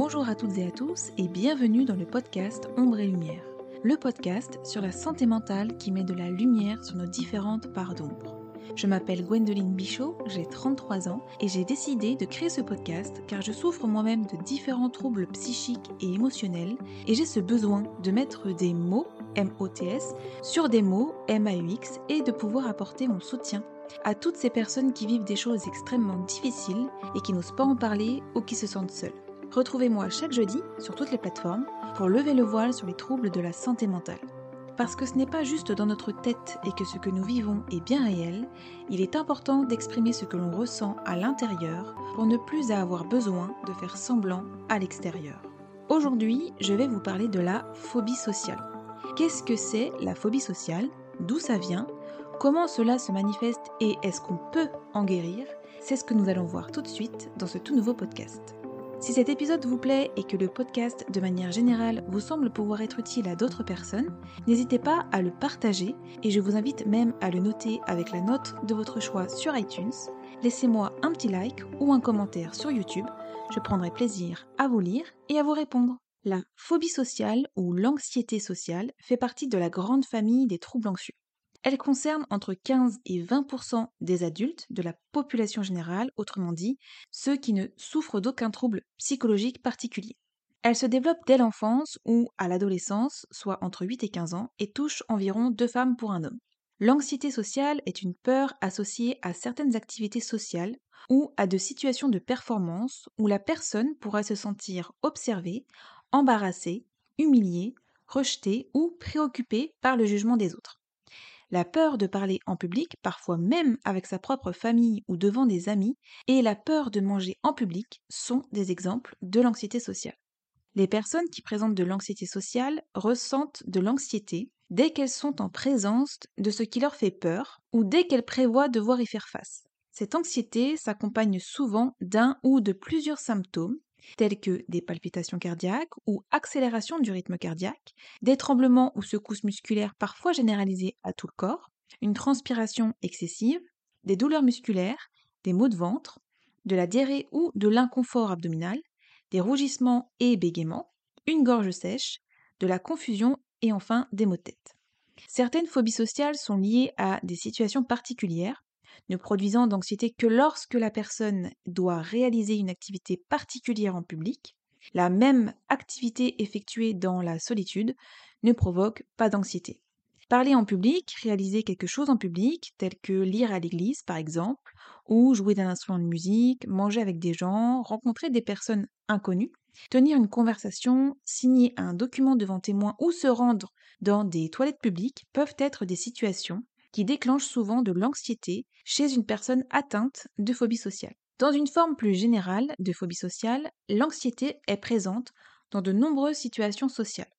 Bonjour à toutes et à tous et bienvenue dans le podcast Ombre et Lumière, le podcast sur la santé mentale qui met de la lumière sur nos différentes parts d'ombre. Je m'appelle Gwendoline Bichot, j'ai 33 ans et j'ai décidé de créer ce podcast car je souffre moi-même de différents troubles psychiques et émotionnels et j'ai ce besoin de mettre des mots, M-O-T-S, sur des mots, M-A-U-X, et de pouvoir apporter mon soutien à toutes ces personnes qui vivent des choses extrêmement difficiles et qui n'osent pas en parler ou qui se sentent seules. Retrouvez-moi chaque jeudi sur toutes les plateformes pour lever le voile sur les troubles de la santé mentale. Parce que ce n'est pas juste dans notre tête et que ce que nous vivons est bien réel, il est important d'exprimer ce que l'on ressent à l'intérieur pour ne plus avoir besoin de faire semblant à l'extérieur. Aujourd'hui, je vais vous parler de la phobie sociale. Qu'est-ce que c'est la phobie sociale? D'où ça vient? Comment cela se manifeste et est-ce qu'on peut en guérir? C'est ce que nous allons voir tout de suite dans ce tout nouveau podcast. Si cet épisode vous plaît et que le podcast de manière générale vous semble pouvoir être utile à d'autres personnes, n'hésitez pas à le partager et je vous invite même à le noter avec la note de votre choix sur iTunes. Laissez-moi un petit like ou un commentaire sur YouTube, je prendrai plaisir à vous lire et à vous répondre. La phobie sociale ou l'anxiété sociale fait partie de la grande famille des troubles anxieux. Elle concerne entre 15 et 20% des adultes de la population générale, autrement dit, ceux qui ne souffrent d'aucun trouble psychologique particulier. Elle se développe dès l'enfance ou à l'adolescence, soit entre 8 et 15 ans, et touche environ deux femmes pour un homme. L'anxiété sociale est une peur associée à certaines activités sociales ou à de situations de performance où la personne pourra se sentir observée, embarrassée, humiliée, rejetée ou préoccupée par le jugement des autres. La peur de parler en public, parfois même avec sa propre famille ou devant des amis, et la peur de manger en public sont des exemples de l'anxiété sociale. Les personnes qui présentent de l'anxiété sociale ressentent de l'anxiété dès qu'elles sont en présence de ce qui leur fait peur ou dès qu'elles prévoient devoir y faire face. Cette anxiété s'accompagne souvent d'un ou de plusieurs symptômes tels que des palpitations cardiaques ou accélération du rythme cardiaque, des tremblements ou secousses musculaires parfois généralisées à tout le corps, une transpiration excessive, des douleurs musculaires, des maux de ventre, de la diarrhée ou de l'inconfort abdominal, des rougissements et bégaiements, une gorge sèche, de la confusion et enfin des maux de tête. Certaines phobies sociales sont liées à des situations particulières, ne produisant d'anxiété que lorsque la personne doit réaliser une activité particulière en public, la même activité effectuée dans la solitude ne provoque pas d'anxiété. Parler en public, réaliser quelque chose en public, tel que lire à l'église par exemple, ou jouer d'un instrument de musique, manger avec des gens, rencontrer des personnes inconnues, tenir une conversation, signer un document devant témoin ou se rendre dans des toilettes publiques peuvent être des situations qui déclenche souvent de l'anxiété chez une personne atteinte de phobie sociale. Dans une forme plus générale de phobie sociale, l'anxiété est présente dans de nombreuses situations sociales.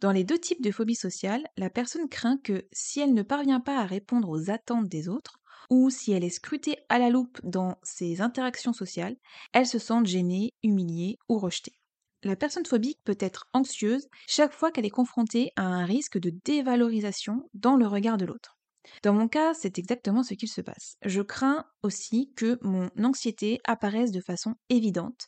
Dans les deux types de phobie sociale, la personne craint que si elle ne parvient pas à répondre aux attentes des autres, ou si elle est scrutée à la loupe dans ses interactions sociales, elle se sente gênée, humiliée ou rejetée. La personne phobique peut être anxieuse chaque fois qu'elle est confrontée à un risque de dévalorisation dans le regard de l'autre. Dans mon cas, c'est exactement ce qu'il se passe. Je crains aussi que mon anxiété apparaisse de façon évidente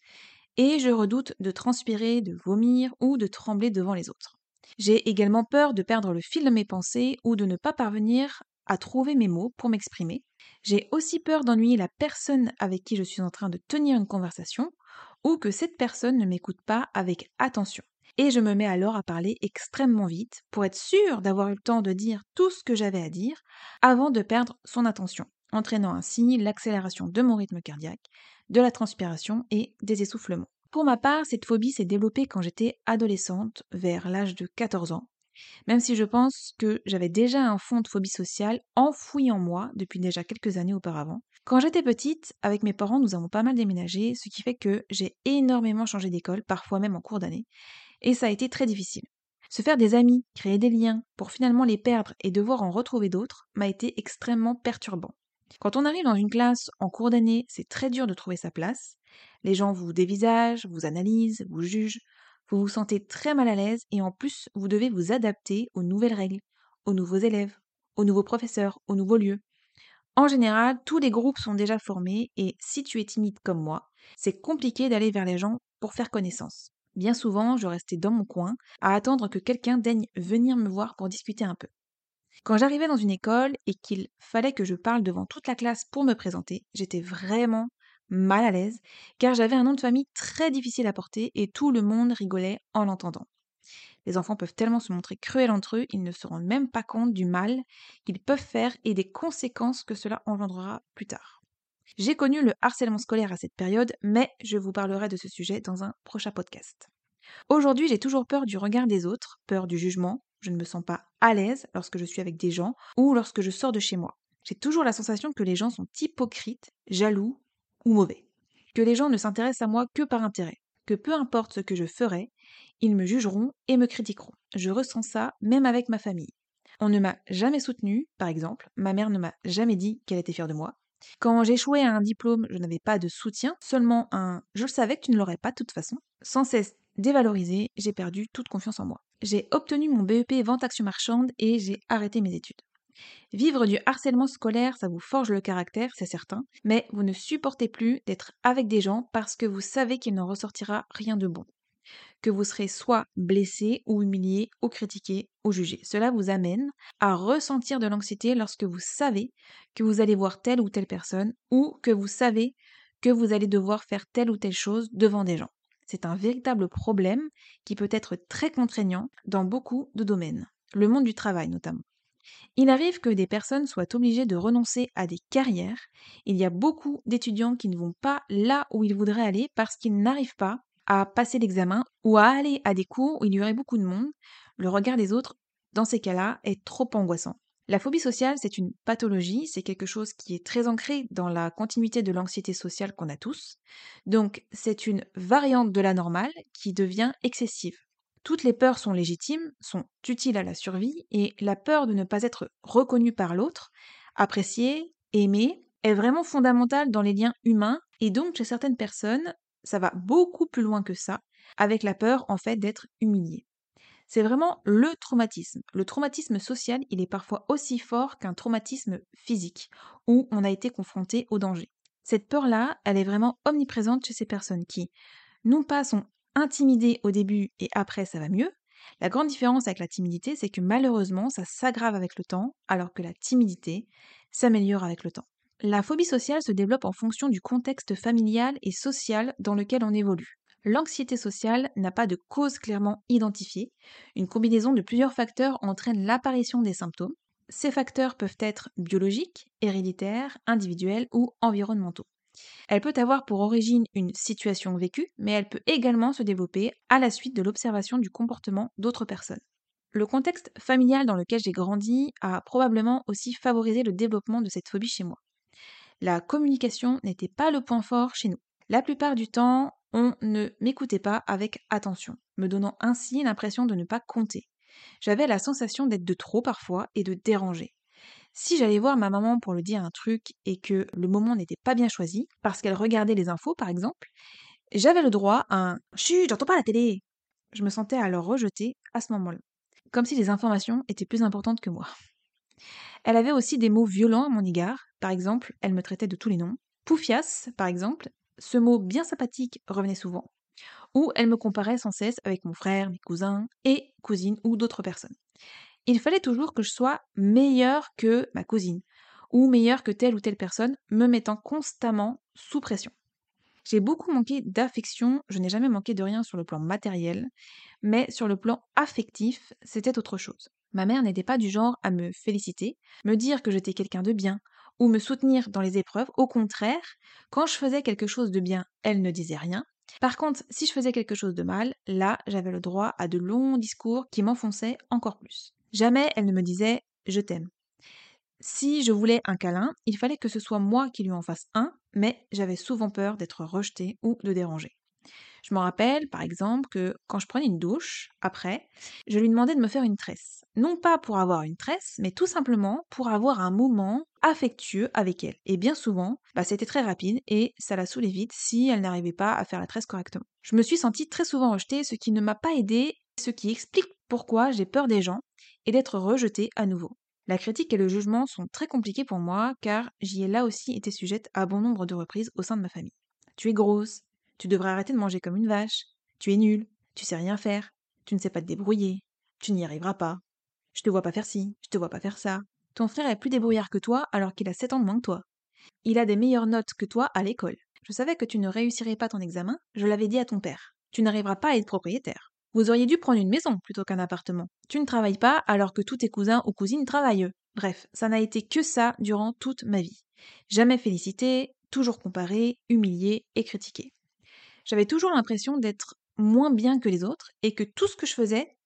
et je redoute de transpirer, de vomir ou de trembler devant les autres. J'ai également peur de perdre le fil de mes pensées ou de ne pas parvenir à trouver mes mots pour m'exprimer. J'ai aussi peur d'ennuyer la personne avec qui je suis en train de tenir une conversation ou que cette personne ne m'écoute pas avec attention et je me mets alors à parler extrêmement vite pour être sûr d'avoir eu le temps de dire tout ce que j'avais à dire avant de perdre son attention, entraînant ainsi l'accélération de mon rythme cardiaque, de la transpiration et des essoufflements. Pour ma part, cette phobie s'est développée quand j'étais adolescente, vers l'âge de 14 ans, même si je pense que j'avais déjà un fond de phobie sociale enfoui en moi depuis déjà quelques années auparavant. Quand j'étais petite, avec mes parents, nous avons pas mal déménagé, ce qui fait que j'ai énormément changé d'école, parfois même en cours d'année, et ça a été très difficile. Se faire des amis, créer des liens, pour finalement les perdre et devoir en retrouver d'autres, m'a été extrêmement perturbant. Quand on arrive dans une classe en cours d'année, c'est très dur de trouver sa place. Les gens vous dévisagent, vous analysent, vous jugent, vous vous sentez très mal à l'aise et en plus vous devez vous adapter aux nouvelles règles, aux nouveaux élèves, aux nouveaux professeurs, aux nouveaux lieux. En général, tous les groupes sont déjà formés et si tu es timide comme moi, c'est compliqué d'aller vers les gens pour faire connaissance. Bien souvent, je restais dans mon coin à attendre que quelqu'un daigne venir me voir pour discuter un peu. Quand j'arrivais dans une école et qu'il fallait que je parle devant toute la classe pour me présenter, j'étais vraiment mal à l'aise car j'avais un nom de famille très difficile à porter et tout le monde rigolait en l'entendant. Les enfants peuvent tellement se montrer cruels entre eux, ils ne se rendent même pas compte du mal qu'ils peuvent faire et des conséquences que cela engendrera plus tard. J'ai connu le harcèlement scolaire à cette période, mais je vous parlerai de ce sujet dans un prochain podcast. Aujourd'hui, j'ai toujours peur du regard des autres, peur du jugement, je ne me sens pas à l'aise lorsque je suis avec des gens ou lorsque je sors de chez moi. J'ai toujours la sensation que les gens sont hypocrites, jaloux ou mauvais. Que les gens ne s'intéressent à moi que par intérêt. Que peu importe ce que je ferai, ils me jugeront et me critiqueront. Je ressens ça même avec ma famille. On ne m'a jamais soutenue, par exemple, ma mère ne m'a jamais dit qu'elle était fière de moi. Quand j'échouais à un diplôme, je n'avais pas de soutien, seulement un je le savais que tu ne l'aurais pas de toute façon. Sans cesse dévalorisé, j'ai perdu toute confiance en moi. J'ai obtenu mon BEP vente action marchande et j'ai arrêté mes études. Vivre du harcèlement scolaire, ça vous forge le caractère, c'est certain, mais vous ne supportez plus d'être avec des gens parce que vous savez qu'il n'en ressortira rien de bon. Que vous serez soit blessé ou humilié ou critiqué ou jugé. Cela vous amène à ressentir de l'anxiété lorsque vous savez que vous allez voir telle ou telle personne ou que vous savez que vous allez devoir faire telle ou telle chose devant des gens. C'est un véritable problème qui peut être très contraignant dans beaucoup de domaines, le monde du travail notamment. Il arrive que des personnes soient obligées de renoncer à des carrières. Il y a beaucoup d'étudiants qui ne vont pas là où ils voudraient aller parce qu'ils n'arrivent pas à passer l'examen ou à aller à des cours où il y aurait beaucoup de monde. Le regard des autres, dans ces cas-là, est trop angoissant. La phobie sociale, c'est une pathologie, c'est quelque chose qui est très ancré dans la continuité de l'anxiété sociale qu'on a tous. Donc, c'est une variante de la normale qui devient excessive. Toutes les peurs sont légitimes, sont utiles à la survie, et la peur de ne pas être reconnu par l'autre, apprécié, aimé, est vraiment fondamentale dans les liens humains, et donc chez certaines personnes, ça va beaucoup plus loin que ça, avec la peur en fait d'être humilié. C'est vraiment le traumatisme. Le traumatisme social, il est parfois aussi fort qu'un traumatisme physique, où on a été confronté au danger. Cette peur-là, elle est vraiment omniprésente chez ces personnes qui, non pas sont intimidées au début et après ça va mieux, la grande différence avec la timidité, c'est que malheureusement, ça s'aggrave avec le temps, alors que la timidité s'améliore avec le temps. La phobie sociale se développe en fonction du contexte familial et social dans lequel on évolue. L'anxiété sociale n'a pas de cause clairement identifiée. Une combinaison de plusieurs facteurs entraîne l'apparition des symptômes. Ces facteurs peuvent être biologiques, héréditaires, individuels ou environnementaux. Elle peut avoir pour origine une situation vécue, mais elle peut également se développer à la suite de l'observation du comportement d'autres personnes. Le contexte familial dans lequel j'ai grandi a probablement aussi favorisé le développement de cette phobie chez moi. La communication n'était pas le point fort chez nous. La plupart du temps, on ne m'écoutait pas avec attention, me donnant ainsi l'impression de ne pas compter. J'avais la sensation d'être de trop parfois et de déranger. Si j'allais voir ma maman pour lui dire un truc et que le moment n'était pas bien choisi, parce qu'elle regardait les infos par exemple, j'avais le droit à un Chut, j'entends pas la télé Je me sentais alors rejetée à ce moment-là, comme si les informations étaient plus importantes que moi. Elle avait aussi des mots violents à mon égard, par exemple, elle me traitait de tous les noms. Poufias, par exemple, ce mot bien sympathique revenait souvent, ou elle me comparait sans cesse avec mon frère, mes cousins et cousines ou d'autres personnes. Il fallait toujours que je sois meilleure que ma cousine, ou meilleure que telle ou telle personne, me mettant constamment sous pression. J'ai beaucoup manqué d'affection, je n'ai jamais manqué de rien sur le plan matériel, mais sur le plan affectif, c'était autre chose. Ma mère n'était pas du genre à me féliciter, me dire que j'étais quelqu'un de bien, ou me soutenir dans les épreuves. Au contraire, quand je faisais quelque chose de bien, elle ne disait rien. Par contre, si je faisais quelque chose de mal, là, j'avais le droit à de longs discours qui m'enfonçaient encore plus. Jamais elle ne me disait je t'aime. Si je voulais un câlin, il fallait que ce soit moi qui lui en fasse un, mais j'avais souvent peur d'être rejetée ou de déranger. Je me rappelle, par exemple, que quand je prenais une douche, après, je lui demandais de me faire une tresse. Non pas pour avoir une tresse, mais tout simplement pour avoir un moment affectueux avec elle. Et bien souvent, bah, c'était très rapide et ça la saoulait vite si elle n'arrivait pas à faire la tresse correctement. Je me suis sentie très souvent rejetée, ce qui ne m'a pas aidée, ce qui explique pourquoi j'ai peur des gens et d'être rejetée à nouveau. La critique et le jugement sont très compliqués pour moi car j'y ai là aussi été sujette à bon nombre de reprises au sein de ma famille. Tu es grosse, tu devrais arrêter de manger comme une vache. Tu es nul. tu sais rien faire, tu ne sais pas te débrouiller, tu n'y arriveras pas, je te vois pas faire ci, je te vois pas faire ça. Ton frère est plus débrouillard que toi alors qu'il a 7 ans de moins que toi. Il a des meilleures notes que toi à l'école. Je savais que tu ne réussirais pas ton examen, je l'avais dit à ton père. Tu n'arriveras pas à être propriétaire. Vous auriez dû prendre une maison plutôt qu'un appartement. Tu ne travailles pas alors que tous tes cousins ou cousines travaillent. Bref, ça n'a été que ça durant toute ma vie. Jamais félicité, toujours comparé, humilié et critiqué. J'avais toujours l'impression d'être moins bien que les autres et que tout ce que je faisais,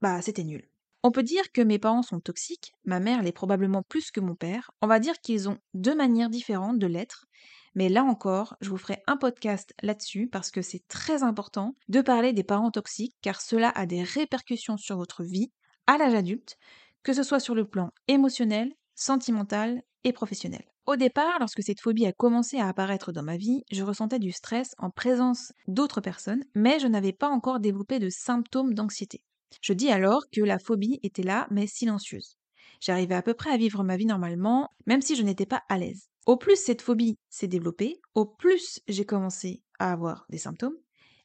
bah c'était nul. On peut dire que mes parents sont toxiques, ma mère l'est probablement plus que mon père, on va dire qu'ils ont deux manières différentes de l'être, mais là encore, je vous ferai un podcast là-dessus parce que c'est très important de parler des parents toxiques car cela a des répercussions sur votre vie à l'âge adulte, que ce soit sur le plan émotionnel, sentimental et professionnel. Au départ, lorsque cette phobie a commencé à apparaître dans ma vie, je ressentais du stress en présence d'autres personnes, mais je n'avais pas encore développé de symptômes d'anxiété. Je dis alors que la phobie était là, mais silencieuse. J'arrivais à peu près à vivre ma vie normalement, même si je n'étais pas à l'aise. Au plus cette phobie s'est développée, au plus j'ai commencé à avoir des symptômes,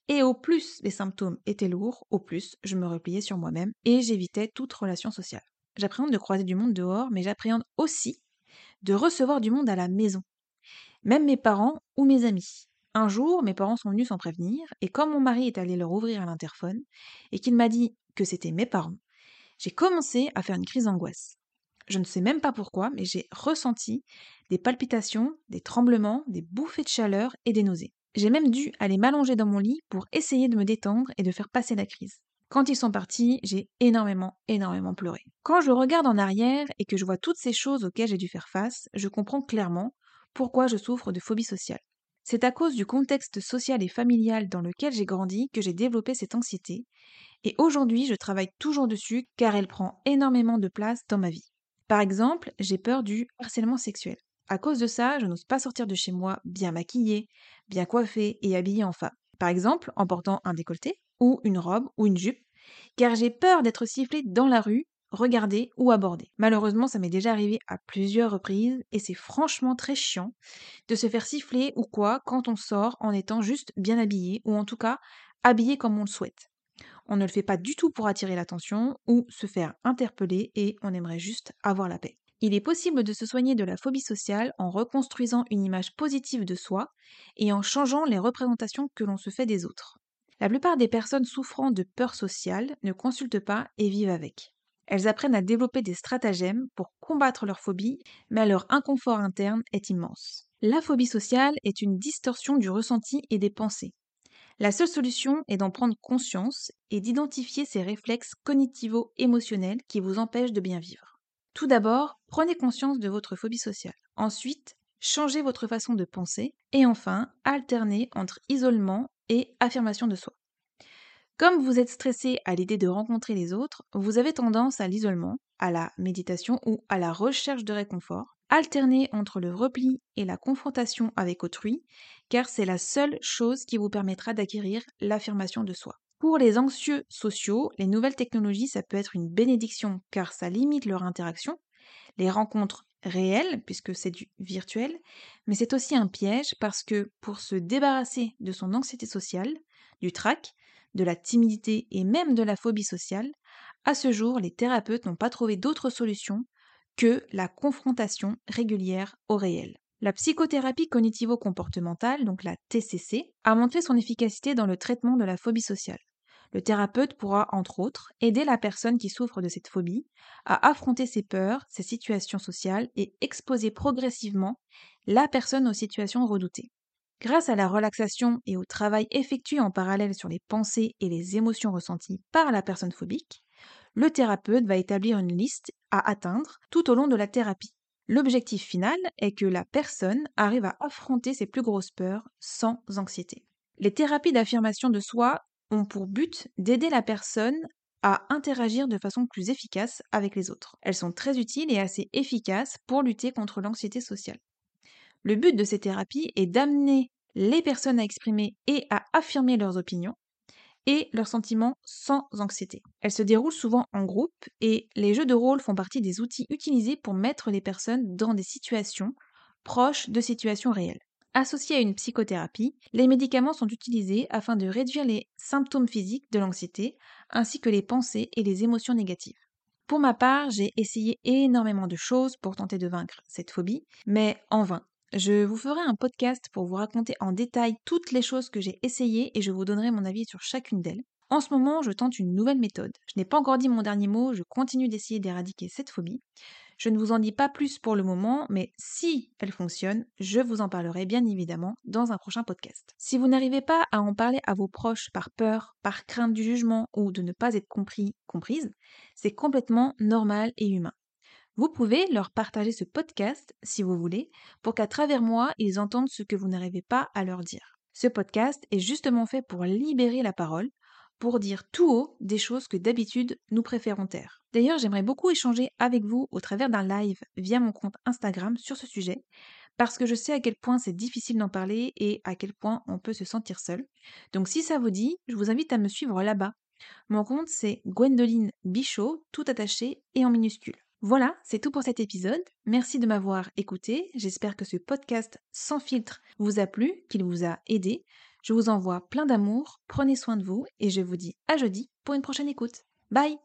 et au plus les symptômes étaient lourds, au plus je me repliais sur moi-même et j'évitais toute relation sociale. J'appréhende de croiser du monde dehors, mais j'appréhende aussi de recevoir du monde à la maison. Même mes parents ou mes amis. Un jour, mes parents sont venus sans prévenir, et comme mon mari est allé leur ouvrir à l'interphone, et qu'il m'a dit que c'était mes parents, j'ai commencé à faire une crise d'angoisse. Je ne sais même pas pourquoi, mais j'ai ressenti des palpitations, des tremblements, des bouffées de chaleur et des nausées. J'ai même dû aller m'allonger dans mon lit pour essayer de me détendre et de faire passer la crise. Quand ils sont partis, j'ai énormément, énormément pleuré. Quand je regarde en arrière et que je vois toutes ces choses auxquelles j'ai dû faire face, je comprends clairement pourquoi je souffre de phobie sociale. C'est à cause du contexte social et familial dans lequel j'ai grandi que j'ai développé cette anxiété, et aujourd'hui je travaille toujours dessus car elle prend énormément de place dans ma vie. Par exemple, j'ai peur du harcèlement sexuel. À cause de ça, je n'ose pas sortir de chez moi bien maquillée, bien coiffée et habillée en femme. Par exemple, en portant un décolleté, ou une robe, ou une jupe, car j'ai peur d'être sifflée dans la rue, regardée ou abordée. Malheureusement, ça m'est déjà arrivé à plusieurs reprises, et c'est franchement très chiant de se faire siffler ou quoi quand on sort en étant juste bien habillé, ou en tout cas habillé comme on le souhaite. On ne le fait pas du tout pour attirer l'attention ou se faire interpeller et on aimerait juste avoir la paix. Il est possible de se soigner de la phobie sociale en reconstruisant une image positive de soi et en changeant les représentations que l'on se fait des autres. La plupart des personnes souffrant de peur sociale ne consultent pas et vivent avec. Elles apprennent à développer des stratagèmes pour combattre leur phobie, mais leur inconfort interne est immense. La phobie sociale est une distorsion du ressenti et des pensées. La seule solution est d'en prendre conscience et d'identifier ces réflexes cognitivo-émotionnels qui vous empêchent de bien vivre. Tout d'abord, prenez conscience de votre phobie sociale. Ensuite, changez votre façon de penser. Et enfin, alternez entre isolement et affirmation de soi. Comme vous êtes stressé à l'idée de rencontrer les autres, vous avez tendance à l'isolement, à la méditation ou à la recherche de réconfort. Alternez entre le repli et la confrontation avec autrui, car c'est la seule chose qui vous permettra d'acquérir l'affirmation de soi. Pour les anxieux sociaux, les nouvelles technologies, ça peut être une bénédiction car ça limite leur interaction, les rencontres réelles, puisque c'est du virtuel, mais c'est aussi un piège parce que pour se débarrasser de son anxiété sociale, du trac, de la timidité et même de la phobie sociale, à ce jour, les thérapeutes n'ont pas trouvé d'autre solution que la confrontation régulière au réel. La psychothérapie cognitivo-comportementale, donc la TCC, a montré son efficacité dans le traitement de la phobie sociale. Le thérapeute pourra, entre autres, aider la personne qui souffre de cette phobie à affronter ses peurs, ses situations sociales et exposer progressivement la personne aux situations redoutées. Grâce à la relaxation et au travail effectué en parallèle sur les pensées et les émotions ressenties par la personne phobique, le thérapeute va établir une liste à atteindre tout au long de la thérapie. L'objectif final est que la personne arrive à affronter ses plus grosses peurs sans anxiété. Les thérapies d'affirmation de soi ont pour but d'aider la personne à interagir de façon plus efficace avec les autres. Elles sont très utiles et assez efficaces pour lutter contre l'anxiété sociale. Le but de ces thérapies est d'amener les personnes à exprimer et à affirmer leurs opinions et leurs sentiments sans anxiété. Elles se déroulent souvent en groupe et les jeux de rôle font partie des outils utilisés pour mettre les personnes dans des situations proches de situations réelles. Associés à une psychothérapie, les médicaments sont utilisés afin de réduire les symptômes physiques de l'anxiété, ainsi que les pensées et les émotions négatives. Pour ma part, j'ai essayé énormément de choses pour tenter de vaincre cette phobie, mais en vain. Je vous ferai un podcast pour vous raconter en détail toutes les choses que j'ai essayées et je vous donnerai mon avis sur chacune d'elles. En ce moment, je tente une nouvelle méthode. Je n'ai pas encore dit mon dernier mot, je continue d'essayer d'éradiquer cette phobie. Je ne vous en dis pas plus pour le moment, mais si elle fonctionne, je vous en parlerai bien évidemment dans un prochain podcast. Si vous n'arrivez pas à en parler à vos proches par peur, par crainte du jugement ou de ne pas être compris, comprise, c'est complètement normal et humain. Vous pouvez leur partager ce podcast si vous voulez, pour qu'à travers moi, ils entendent ce que vous n'arrivez pas à leur dire. Ce podcast est justement fait pour libérer la parole, pour dire tout haut des choses que d'habitude nous préférons taire. D'ailleurs, j'aimerais beaucoup échanger avec vous au travers d'un live via mon compte Instagram sur ce sujet, parce que je sais à quel point c'est difficile d'en parler et à quel point on peut se sentir seul. Donc si ça vous dit, je vous invite à me suivre là-bas. Mon compte c'est Gwendoline Bichot, tout attaché et en minuscule. Voilà, c'est tout pour cet épisode. Merci de m'avoir écouté. J'espère que ce podcast sans filtre vous a plu, qu'il vous a aidé. Je vous envoie plein d'amour, prenez soin de vous et je vous dis à jeudi pour une prochaine écoute. Bye